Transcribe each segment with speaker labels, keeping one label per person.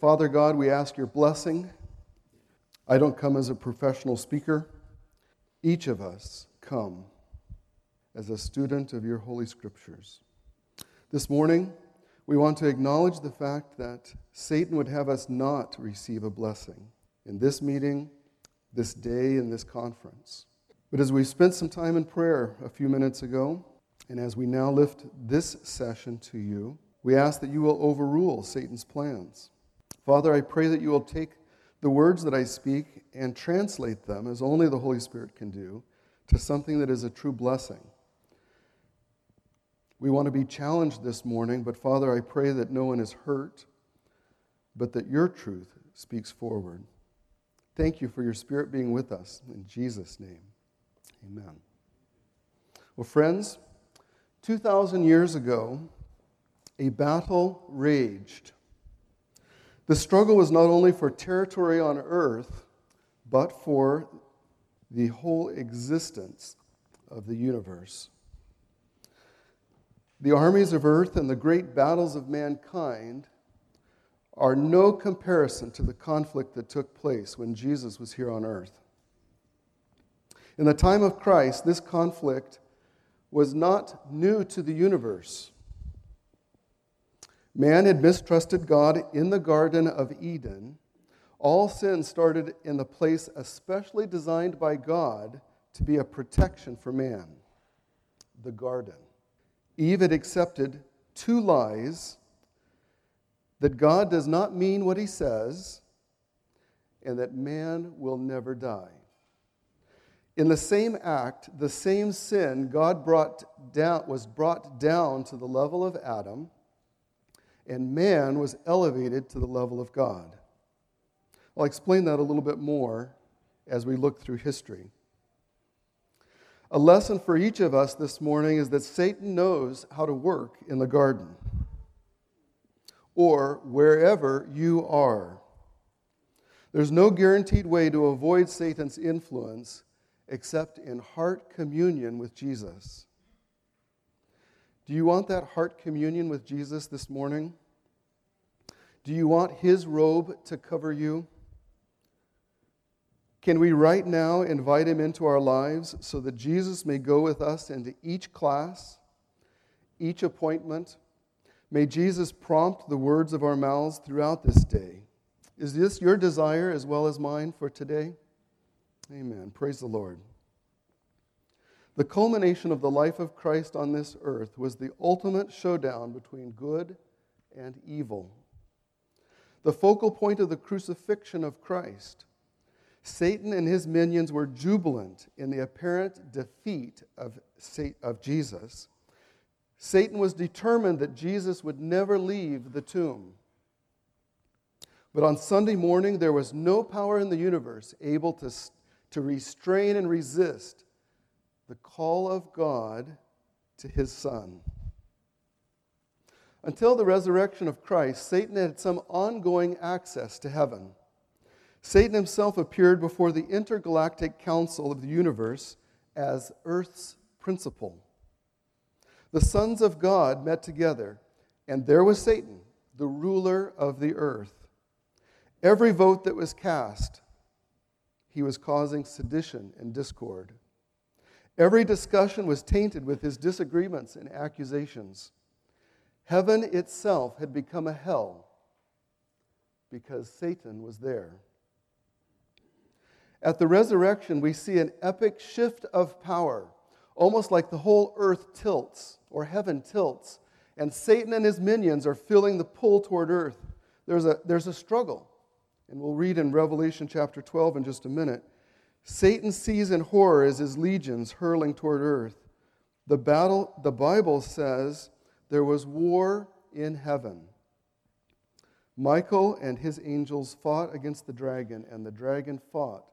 Speaker 1: Father God, we ask your blessing. I don't come as a professional speaker. Each of us come as a student of your Holy Scriptures. This morning, we want to acknowledge the fact that Satan would have us not receive a blessing in this meeting, this day, and this conference. But as we spent some time in prayer a few minutes ago, and as we now lift this session to you, we ask that you will overrule Satan's plans. Father, I pray that you will take the words that I speak and translate them, as only the Holy Spirit can do, to something that is a true blessing. We want to be challenged this morning, but Father, I pray that no one is hurt, but that your truth speaks forward. Thank you for your Spirit being with us. In Jesus' name, amen. Well, friends, 2,000 years ago, a battle raged the struggle was not only for territory on earth, but for the whole existence of the universe. The armies of earth and the great battles of mankind are no comparison to the conflict that took place when Jesus was here on earth. In the time of Christ, this conflict was not new to the universe. Man had mistrusted God in the Garden of Eden. All sin started in the place especially designed by God to be a protection for man the garden. Eve had accepted two lies that God does not mean what he says and that man will never die. In the same act, the same sin God brought down, was brought down to the level of Adam and man was elevated to the level of God. I'll explain that a little bit more as we look through history. A lesson for each of us this morning is that Satan knows how to work in the garden or wherever you are. There's no guaranteed way to avoid Satan's influence except in heart communion with Jesus. Do you want that heart communion with Jesus this morning? Do you want his robe to cover you? Can we right now invite him into our lives so that Jesus may go with us into each class, each appointment? May Jesus prompt the words of our mouths throughout this day. Is this your desire as well as mine for today? Amen. Praise the Lord. The culmination of the life of Christ on this earth was the ultimate showdown between good and evil. The focal point of the crucifixion of Christ. Satan and his minions were jubilant in the apparent defeat of, of Jesus. Satan was determined that Jesus would never leave the tomb. But on Sunday morning, there was no power in the universe able to, to restrain and resist the call of God to his Son. Until the resurrection of Christ, Satan had some ongoing access to heaven. Satan himself appeared before the intergalactic council of the universe as Earth's principal. The sons of God met together, and there was Satan, the ruler of the earth. Every vote that was cast, he was causing sedition and discord. Every discussion was tainted with his disagreements and accusations. Heaven itself had become a hell because Satan was there. At the resurrection, we see an epic shift of power, almost like the whole earth tilts or heaven tilts, and Satan and his minions are feeling the pull toward earth. There's a, there's a struggle, and we'll read in Revelation chapter 12 in just a minute. Satan sees in horror as his legions hurling toward earth. The battle, the Bible says, there was war in heaven. Michael and his angels fought against the dragon, and the dragon fought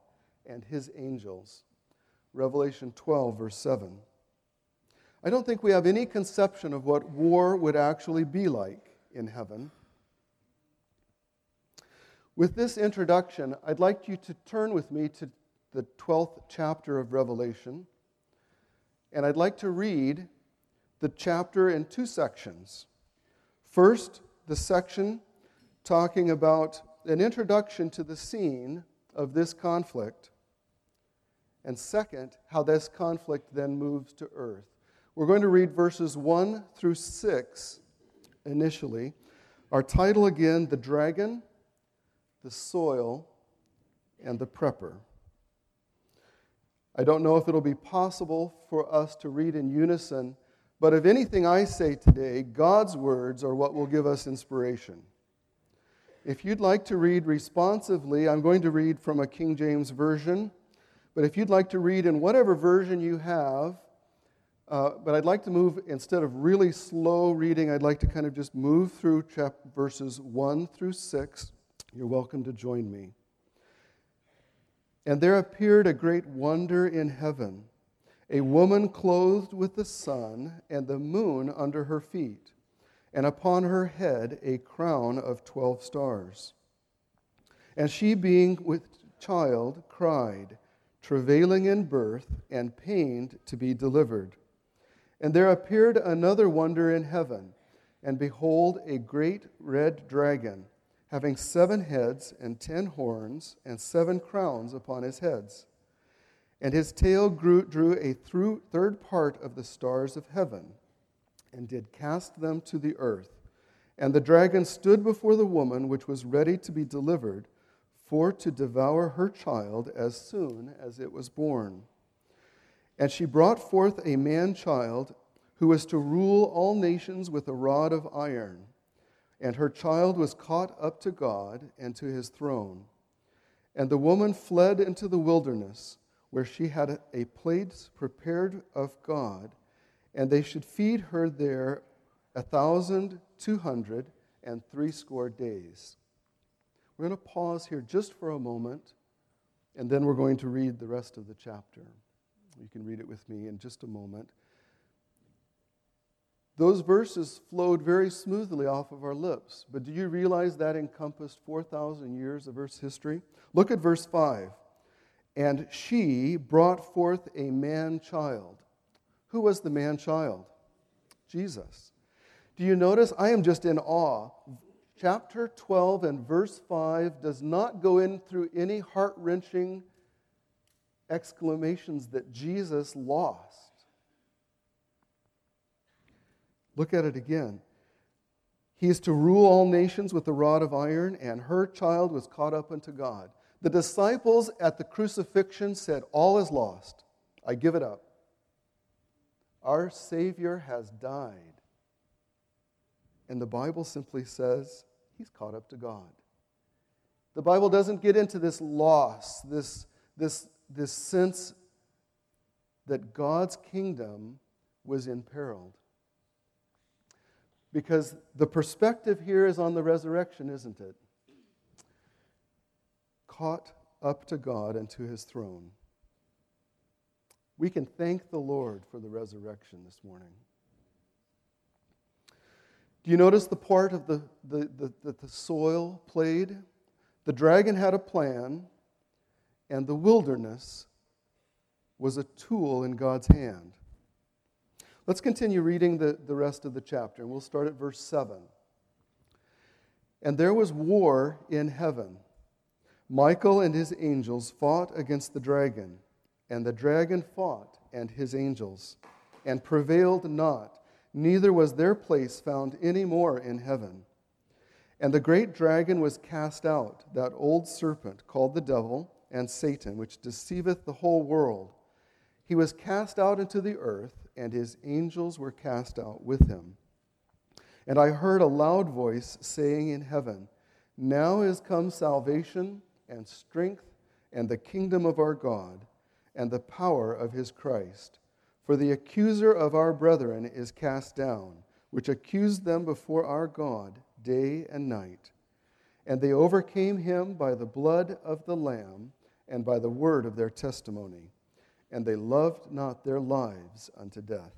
Speaker 1: and his angels. Revelation 12, verse 7. I don't think we have any conception of what war would actually be like in heaven. With this introduction, I'd like you to turn with me to the 12th chapter of Revelation. And I'd like to read the chapter in two sections. First, the section talking about an introduction to the scene of this conflict, and second, how this conflict then moves to earth. We're going to read verses 1 through 6 initially. Our title again The Dragon, the Soil, and the Prepper. I don't know if it'll be possible for us to read in unison, but if anything I say today, God's words are what will give us inspiration. If you'd like to read responsively, I'm going to read from a King James Version. But if you'd like to read in whatever version you have, uh, but I'd like to move, instead of really slow reading, I'd like to kind of just move through chapter, verses 1 through 6. You're welcome to join me. And there appeared a great wonder in heaven a woman clothed with the sun and the moon under her feet and upon her head a crown of twelve stars. And she, being with child, cried, travailing in birth, and pained to be delivered. And there appeared another wonder in heaven, and behold, a great red dragon, having seven heads and ten horns, and seven crowns upon his heads. And his tail grew, drew a third part of the stars of heaven and did cast them to the earth. And the dragon stood before the woman which was ready to be delivered, for to devour her child as soon as it was born. And she brought forth a man child who was to rule all nations with a rod of iron. And her child was caught up to God and to his throne. And the woman fled into the wilderness, where she had a place prepared of God and they should feed her there a thousand two hundred and threescore days. We're going to pause here just for a moment, and then we're going to read the rest of the chapter. You can read it with me in just a moment. Those verses flowed very smoothly off of our lips, but do you realize that encompassed 4,000 years of Earth's history? Look at verse 5. And she brought forth a man child who was the man child? Jesus. Do you notice? I am just in awe. Chapter 12 and verse 5 does not go in through any heart wrenching exclamations that Jesus lost. Look at it again. He is to rule all nations with a rod of iron, and her child was caught up unto God. The disciples at the crucifixion said, All is lost. I give it up. Our Savior has died. And the Bible simply says he's caught up to God. The Bible doesn't get into this loss, this, this, this sense that God's kingdom was imperiled. Because the perspective here is on the resurrection, isn't it? Caught up to God and to his throne we can thank the Lord for the resurrection this morning. Do you notice the part of the, the, the, the, the soil played? The dragon had a plan, and the wilderness was a tool in God's hand. Let's continue reading the, the rest of the chapter, and we'll start at verse 7. And there was war in heaven. Michael and his angels fought against the dragon and the dragon fought and his angels, and prevailed not, neither was their place found any more in heaven. And the great dragon was cast out, that old serpent called the devil and Satan, which deceiveth the whole world. He was cast out into the earth, and his angels were cast out with him. And I heard a loud voice saying in heaven, Now is come salvation and strength and the kingdom of our God and the power of his Christ. For the accuser of our brethren is cast down, which accused them before our God day and night. And they overcame him by the blood of the Lamb and by the word of their testimony. And they loved not their lives unto death.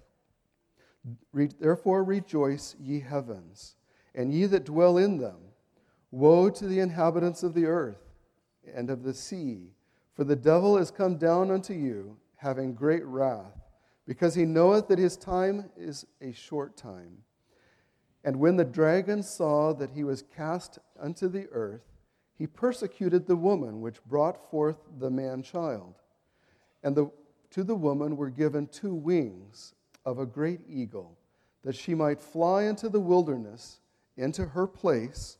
Speaker 1: Therefore rejoice, ye heavens, and ye that dwell in them. Woe to the inhabitants of the earth and of the sea for the devil is come down unto you, having great wrath, because he knoweth that his time is a short time. And when the dragon saw that he was cast unto the earth, he persecuted the woman which brought forth the man child. And the, to the woman were given two wings of a great eagle, that she might fly into the wilderness, into her place,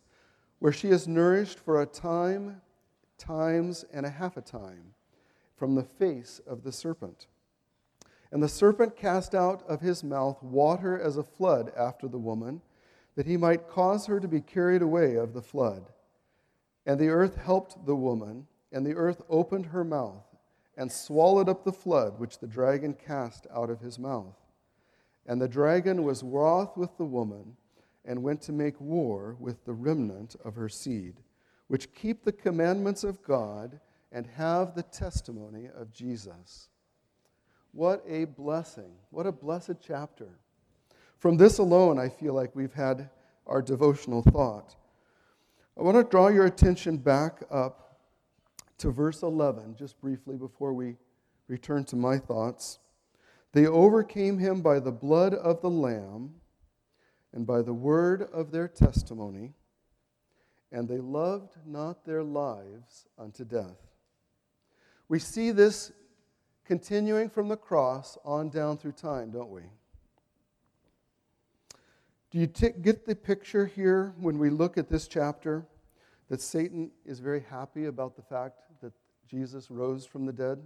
Speaker 1: where she is nourished for a time, times, and a half a time, from the face of the serpent. And the serpent cast out of his mouth water as a flood after the woman, that he might cause her to be carried away of the flood. And the earth helped the woman, and the earth opened her mouth and swallowed up the flood which the dragon cast out of his mouth. And the dragon was wroth with the woman and went to make war with the remnant of her seed, which keep the commandments of God and have the testimony of Jesus. What a blessing. What a blessed chapter. From this alone, I feel like we've had our devotional thought. I want to draw your attention back up to verse 11, just briefly before we return to my thoughts. They overcame him by the blood of the Lamb and by the word of their testimony, and they loved not their lives unto death. We see this continuing from the cross on down through time, don't we? Do you t- get the picture here when we look at this chapter that Satan is very happy about the fact that Jesus rose from the dead?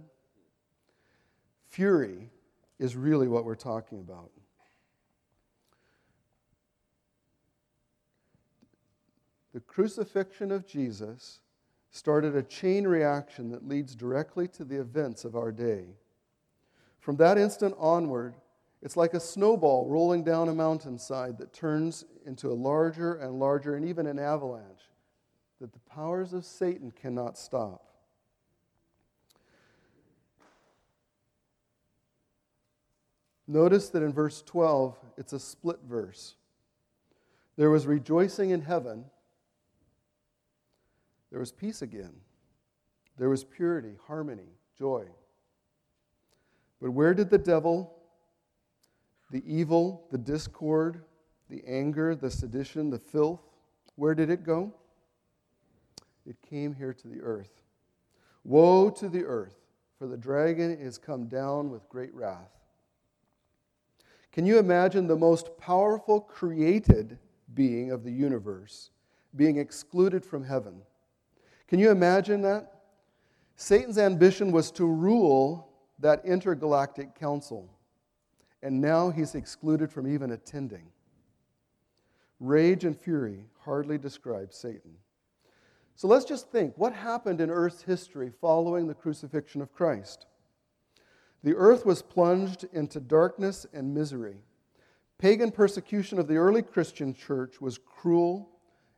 Speaker 1: Fury is really what we're talking about. The crucifixion of Jesus started a chain reaction that leads directly to the events of our day. From that instant onward, it's like a snowball rolling down a mountainside that turns into a larger and larger and even an avalanche that the powers of Satan cannot stop. Notice that in verse 12, it's a split verse. There was rejoicing in heaven there was peace again. There was purity, harmony, joy. But where did the devil, the evil, the discord, the anger, the sedition, the filth, where did it go? It came here to the earth. Woe to the earth, for the dragon is come down with great wrath. Can you imagine the most powerful created being of the universe being excluded from heaven? Can you imagine that? Satan's ambition was to rule that intergalactic council, and now he's excluded from even attending. Rage and fury hardly describe Satan. So let's just think what happened in Earth's history following the crucifixion of Christ? The earth was plunged into darkness and misery. Pagan persecution of the early Christian church was cruel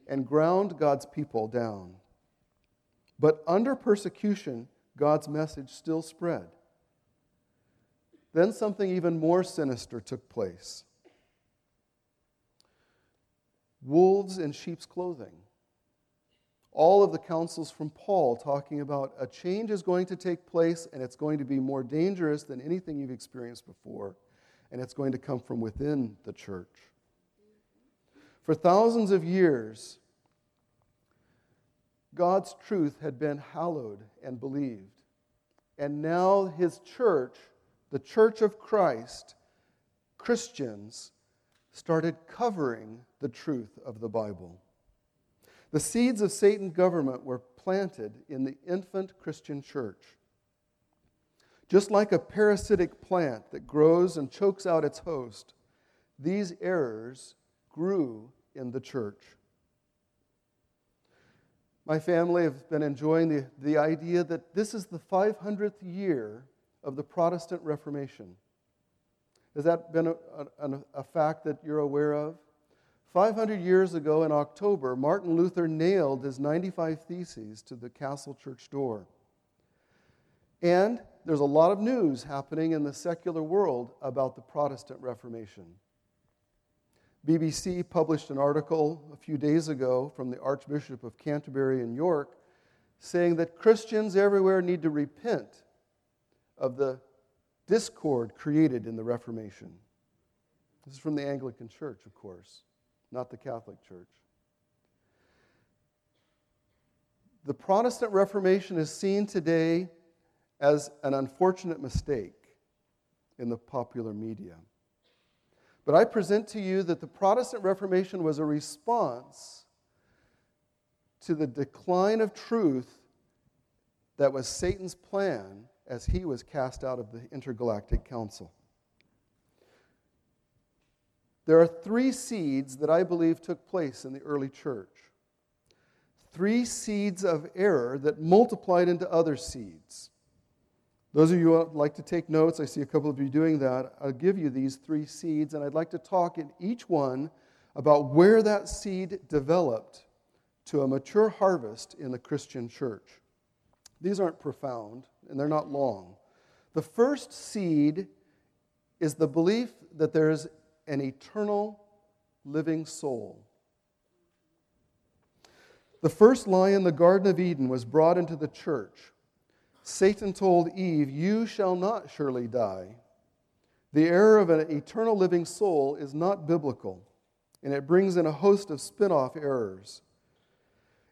Speaker 1: and ground God's people down. But under persecution, God's message still spread. Then something even more sinister took place wolves in sheep's clothing. All of the counsels from Paul talking about a change is going to take place and it's going to be more dangerous than anything you've experienced before, and it's going to come from within the church. For thousands of years, God's truth had been hallowed and believed. And now his church, the church of Christ, Christians, started covering the truth of the Bible. The seeds of Satan's government were planted in the infant Christian church. Just like a parasitic plant that grows and chokes out its host, these errors grew in the church. My family have been enjoying the, the idea that this is the 500th year of the Protestant Reformation. Has that been a, a, a fact that you're aware of? 500 years ago in October, Martin Luther nailed his 95 Theses to the castle church door. And there's a lot of news happening in the secular world about the Protestant Reformation. BBC published an article a few days ago from the Archbishop of Canterbury in York saying that Christians everywhere need to repent of the discord created in the Reformation. This is from the Anglican Church, of course. not the Catholic Church. The Protestant Reformation is seen today as an unfortunate mistake in the popular media. But I present to you that the Protestant Reformation was a response to the decline of truth that was Satan's plan as he was cast out of the intergalactic council. There are three seeds that I believe took place in the early church. Three seeds of error that multiplied into other seeds. Those of you who like to take notes, I see a couple of you doing that. I'll give you these three seeds, and I'd like to talk in each one about where that seed developed to a mature harvest in the Christian church. These aren't profound, and they're not long. The first seed is the belief that there is an eternal living soul. The first lie in the Garden of Eden was brought into the church. Satan told Eve, You shall not surely die. The error of an eternal living soul is not biblical, and it brings in a host of spin off errors.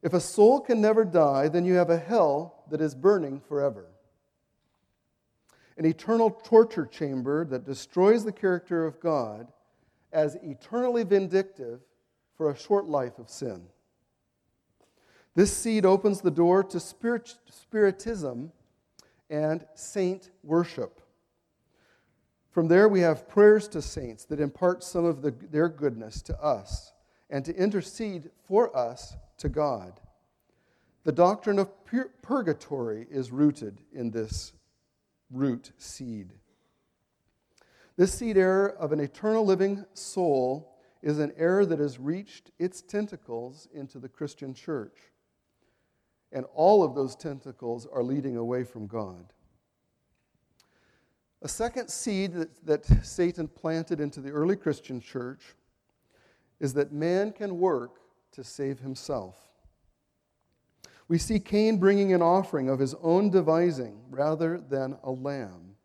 Speaker 1: If a soul can never die, then you have a hell that is burning forever. An eternal torture chamber that destroys the character of God as eternally vindictive for a short life of sin. This seed opens the door to spirit, spiritism and saint worship. From there, we have prayers to saints that impart some of the, their goodness to us and to intercede for us to God. The doctrine of purgatory is rooted in this root seed. This seed error of an eternal living soul is an error that has reached its tentacles into the Christian church. And all of those tentacles are leading away from God. A second seed that, that Satan planted into the early Christian church is that man can work to save himself. We see Cain bringing an offering of his own devising rather than a lamb.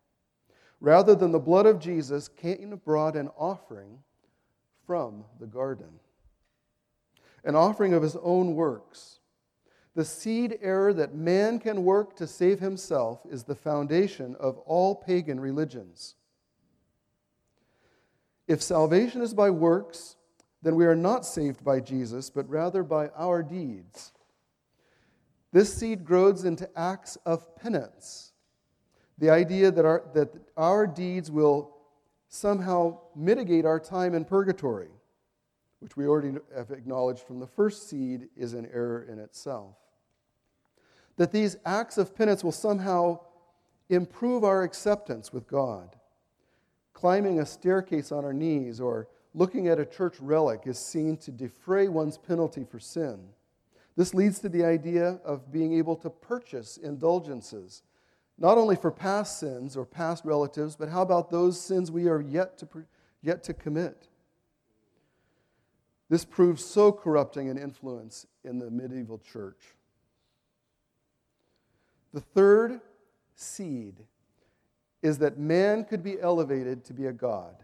Speaker 1: Rather than the blood of Jesus, Cain brought an offering from the garden, an offering of his own works. The seed error that man can work to save himself is the foundation of all pagan religions. If salvation is by works, then we are not saved by Jesus, but rather by our deeds. This seed grows into acts of penance the idea that our, that our deeds will somehow mitigate our time in purgatory, which we already have acknowledged from the first seed is an error in itself. That these acts of penance will somehow improve our acceptance with God. Climbing a staircase on our knees or looking at a church relic is seen to defray one's penalty for sin. This leads to the idea of being able to purchase indulgences not only for past sins or past relatives, but how about those sins we are yet to, yet to commit? This proves so corrupting an influence in the medieval church. The third seed is that man could be elevated to be a god.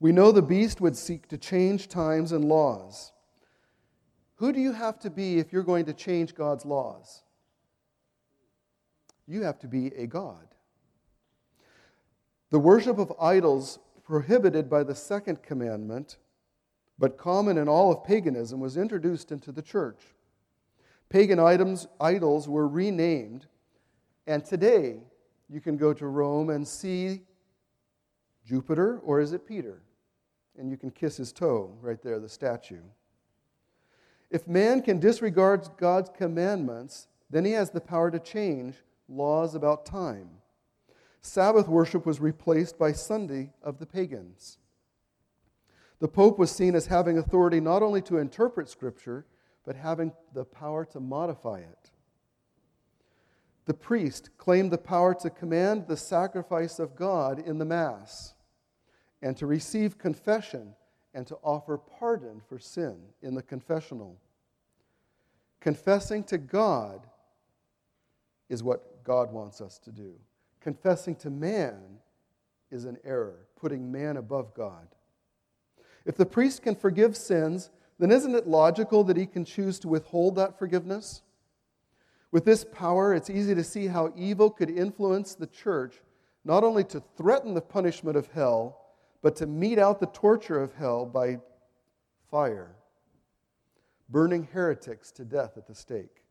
Speaker 1: We know the beast would seek to change times and laws. Who do you have to be if you're going to change God's laws? you have to be a god. The worship of idols, prohibited by the second commandment, but common in all of paganism, was introduced into the church. Pagan items, idols were renamed, and today you can go to Rome and see Jupiter, or is it Peter? And you can kiss his toe right there, the statue. If man can disregard God's commandments, then he has the power to change laws about time. Sabbath worship was replaced by Sunday of the pagans. The Pope was seen as having authority not only to interpret Scripture, but having the power to modify it. The priest claimed the power to command the sacrifice of God in the Mass and to receive confession and to offer pardon for sin in the confessional. Confessing to God is what God wants us to do. Confessing to man is an error, putting man above God. If the priest can forgive sins, then isn't it logical that he can choose to withhold that forgiveness? With this power, it's easy to see how evil could influence the church not only to threaten the punishment of hell, but to mete out the torture of hell by fire, burning heretics to death at the stake.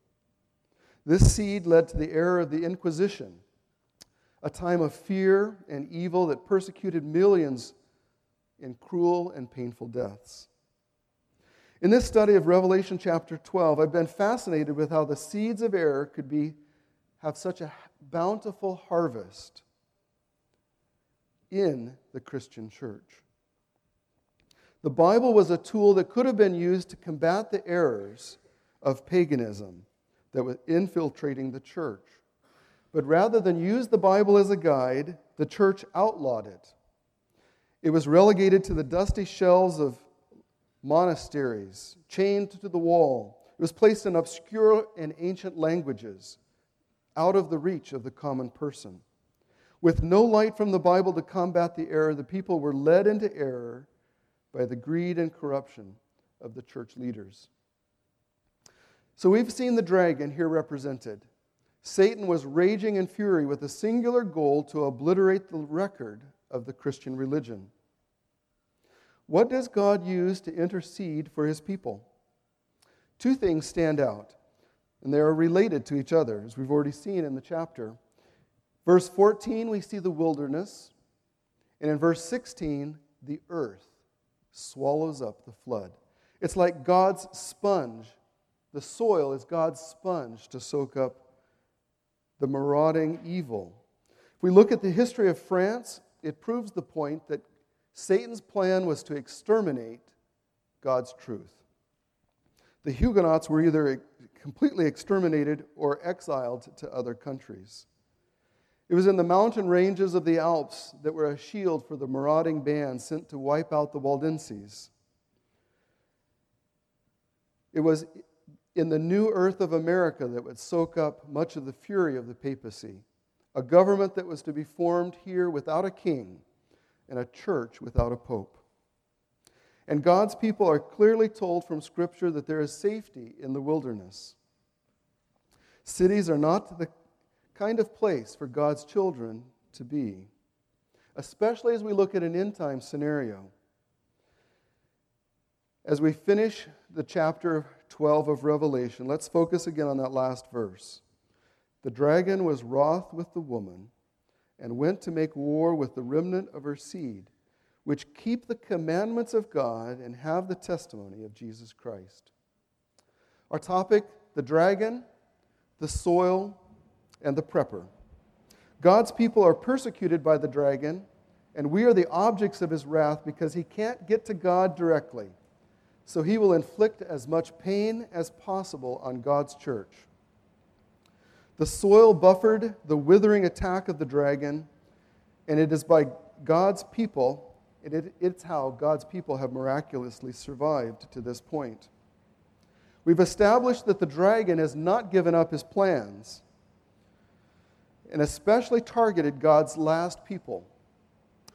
Speaker 1: This seed led to the era of the Inquisition, a time of fear and evil that persecuted millions in cruel and painful deaths. In this study of Revelation chapter 12, I've been fascinated with how the seeds of error could be, have such a bountiful harvest in the Christian church. The Bible was a tool that could have been used to combat the errors of paganism that was infiltrating the church. But rather than use the Bible as a guide, the church outlawed it. It was relegated to the dusty shelves of monasteries, chained to the wall. It was placed in obscure and ancient languages, out of the reach of the common person. With no light from the Bible to combat the error, the people were led into error by the greed and corruption of the church leaders. So we've seen the dragon here represented. Satan was raging in fury with a singular goal to obliterate the record of the Christian religion. What does God use to intercede for his people? Two things stand out, and they are related to each other, as we've already seen in the chapter. Verse 14, we see the wilderness. And in verse 16, the earth swallows up the flood. It's like God's sponge. The soil is God's sponge to soak up the marauding evil. If we look at the history of France, it proves the point that Satan's plan was to exterminate God's truth. The Huguenots were either completely exterminated or exiled to other countries. It was in the mountain ranges of the Alps that were a shield for the marauding band sent to wipe out the Waldenses. It was in the new earth of America that would soak up much of the fury of the papacy, a government that was to be formed here without a king and a church without a pope. And God's people are clearly told from Scripture that there is safety in the wilderness. Cities are not the kind of place for God's children to be, especially as we look at an end time scenario. As we finish the chapter 12 of Revelation, let's focus again on that last verse. The dragon was wroth with the woman and went to make war with the remnant of her seed, which keep the commandments of God and have the testimony of Jesus Christ. Our topic the dragon, the soil, and the prepper. God's people are persecuted by the dragon, and we are the objects of his wrath because he can't get to God directly. So he will inflict as much pain as possible on God's church. The soil buffered the withering attack of the dragon, and it is by God's people, it, it's how God's people have miraculously survived to this point. We've established that the dragon has not given up his plans and especially targeted God's last people.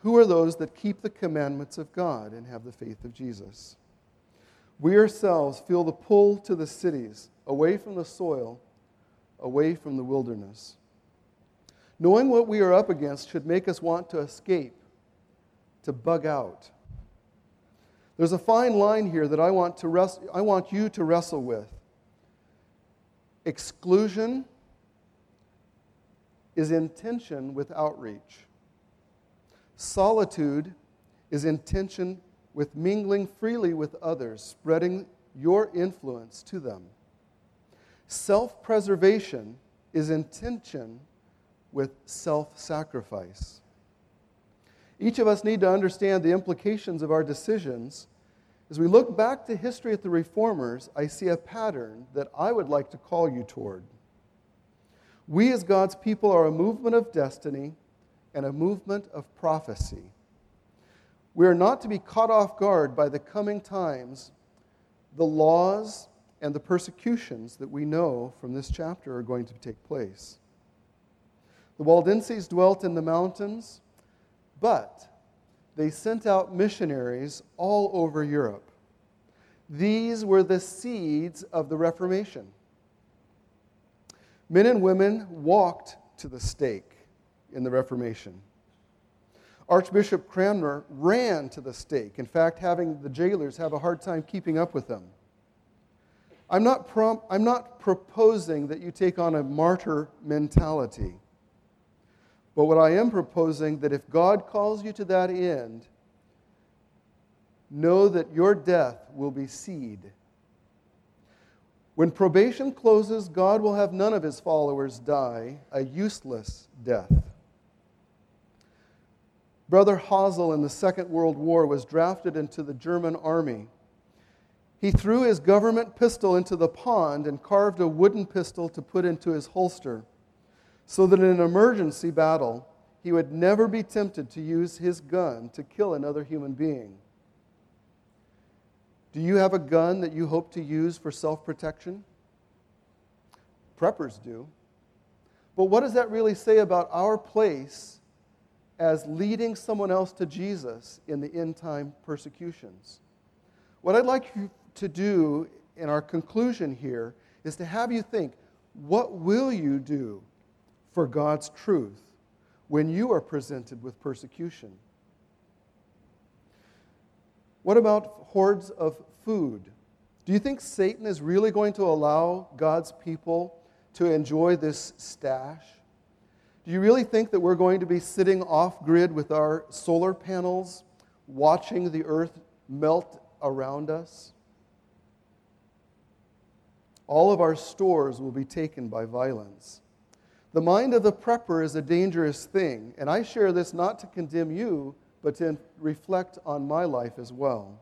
Speaker 1: Who are those that keep the commandments of God and have the faith of Jesus? We ourselves feel the pull to the cities, away from the soil, away from the wilderness. Knowing what we are up against should make us want to escape, to bug out. There's a fine line here that I want, to rest, I want you to wrestle with exclusion is intention with outreach. Solitude is intention with mingling freely with others, spreading your influence to them. Self preservation is in tension with self sacrifice. Each of us need to understand the implications of our decisions. As we look back to history at the reformers, I see a pattern that I would like to call you toward. We, as God's people, are a movement of destiny and a movement of prophecy. We are not to be caught off guard by the coming times, the laws, and the persecutions that we know from this chapter are going to take place. The Waldenses dwelt in the mountains, but they sent out missionaries all over Europe. These were the seeds of the Reformation. Men and women walked to the stake in the Reformation. Archbishop Cranmer ran to the stake, in fact, having the jailers have a hard time keeping up with them. I'm not, prom- I'm not proposing that you take on a martyr mentality. But what I am proposing that if God calls you to that end, know that your death will be seed. When probation closes, God will have none of his followers die a useless death. Brother Hasel in the Second World War was drafted into the German army. He threw his government pistol into the pond and carved a wooden pistol to put into his holster so that in an emergency battle, he would never be tempted to use his gun to kill another human being. Do you have a gun that you hope to use for self protection? Preppers do. But what does that really say about our place as leading someone else to Jesus in the end time persecutions? What I'd like you to do in our conclusion here is to have you think what will you do for God's truth when you are presented with persecution? What about hordes of food? Do you think Satan is really going to allow God's people to enjoy this stash? Do you really think that we're going to be sitting off grid with our solar panels, watching the earth melt around us? All of our stores will be taken by violence. The mind of the prepper is a dangerous thing, and I share this not to condemn you, but to reflect on my life as well.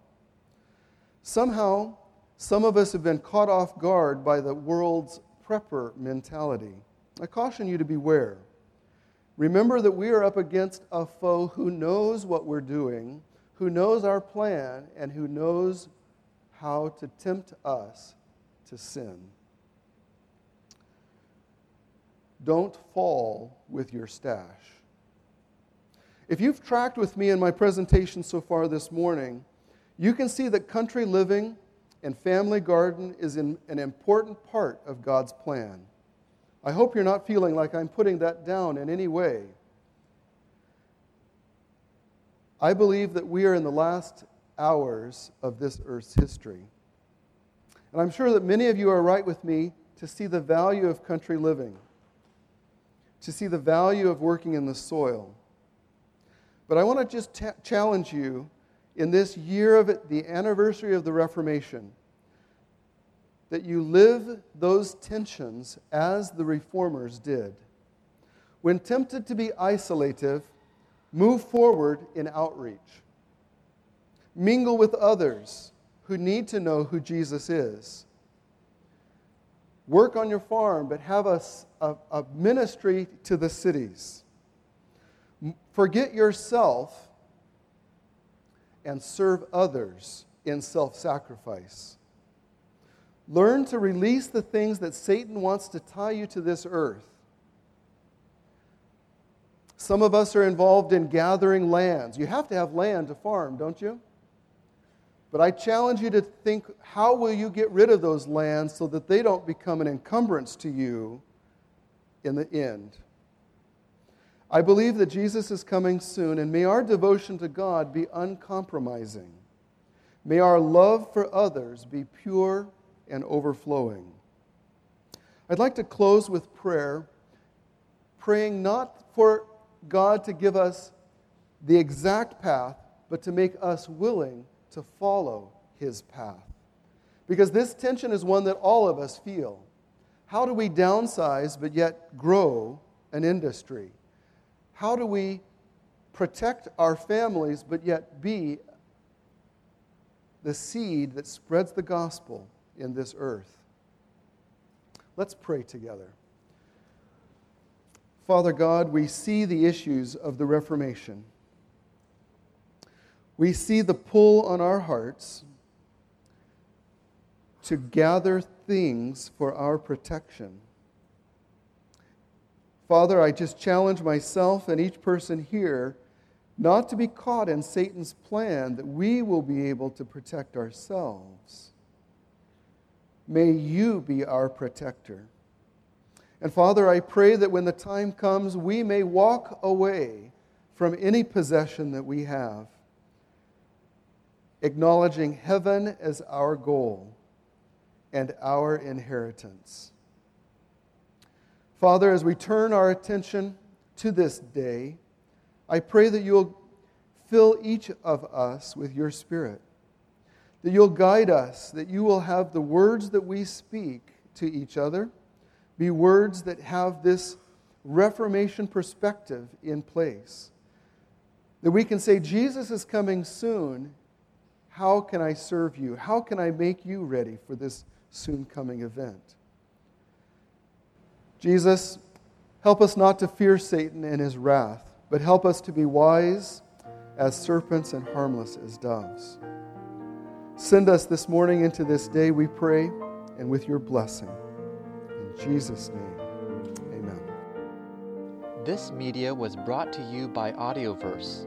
Speaker 1: Somehow, some of us have been caught off guard by the world's prepper mentality. I caution you to beware. Remember that we are up against a foe who knows what we're doing, who knows our plan, and who knows how to tempt us to sin. Don't fall with your stash. If you've tracked with me in my presentation so far this morning, you can see that country living and family garden is an important part of God's plan. I hope you're not feeling like I'm putting that down in any way. I believe that we are in the last hours of this earth's history. And I'm sure that many of you are right with me to see the value of country living to see the value of working in the soil. But I want to just t- challenge you in this year of it, the anniversary of the Reformation, that you live those tensions as the reformers did. When tempted to be isolative, move forward in outreach. Mingle with others who need to know who Jesus is. Work on your farm, but have a, a, a ministry to the cities. Forget yourself and serve others in self sacrifice. Learn to release the things that Satan wants to tie you to this earth. Some of us are involved in gathering lands. You have to have land to farm, don't you? But I challenge you to think how will you get rid of those lands so that they don't become an encumbrance to you in the end? I believe that Jesus is coming soon, and may our devotion to God be uncompromising. May our love for others be pure and overflowing. I'd like to close with prayer, praying not for God to give us the exact path, but to make us willing to follow his path. Because this tension is one that all of us feel. How do we downsize but yet grow an industry? How do we protect our families but yet be the seed that spreads the gospel in this earth? Let's pray together. Father God, we see the issues of the Reformation we see the pull on our hearts to gather things for our protection. Father, I just challenge myself and each person here not to be caught in Satan's plan that we will be able to protect ourselves. May you be our protector. And Father, I pray that when the time comes, we may walk away from any possession that we have, acknowledging heaven as our goal and our inheritance. Father, as we turn our attention to this day, I pray that you'll fill each of us with your Spirit, that you'll guide us, that you will have the words that we speak to each other be words that have this Reformation perspective in place. That we can say, Jesus is coming soon. How can I serve you? How can I make you ready for this soon coming event? Jesus, help us not to fear Satan and his wrath, but help us to be wise as serpents and harmless as doves. Send us this morning into this day, we pray, and with your blessing. In Jesus' name, amen.
Speaker 2: This media was brought to you by Audioverse,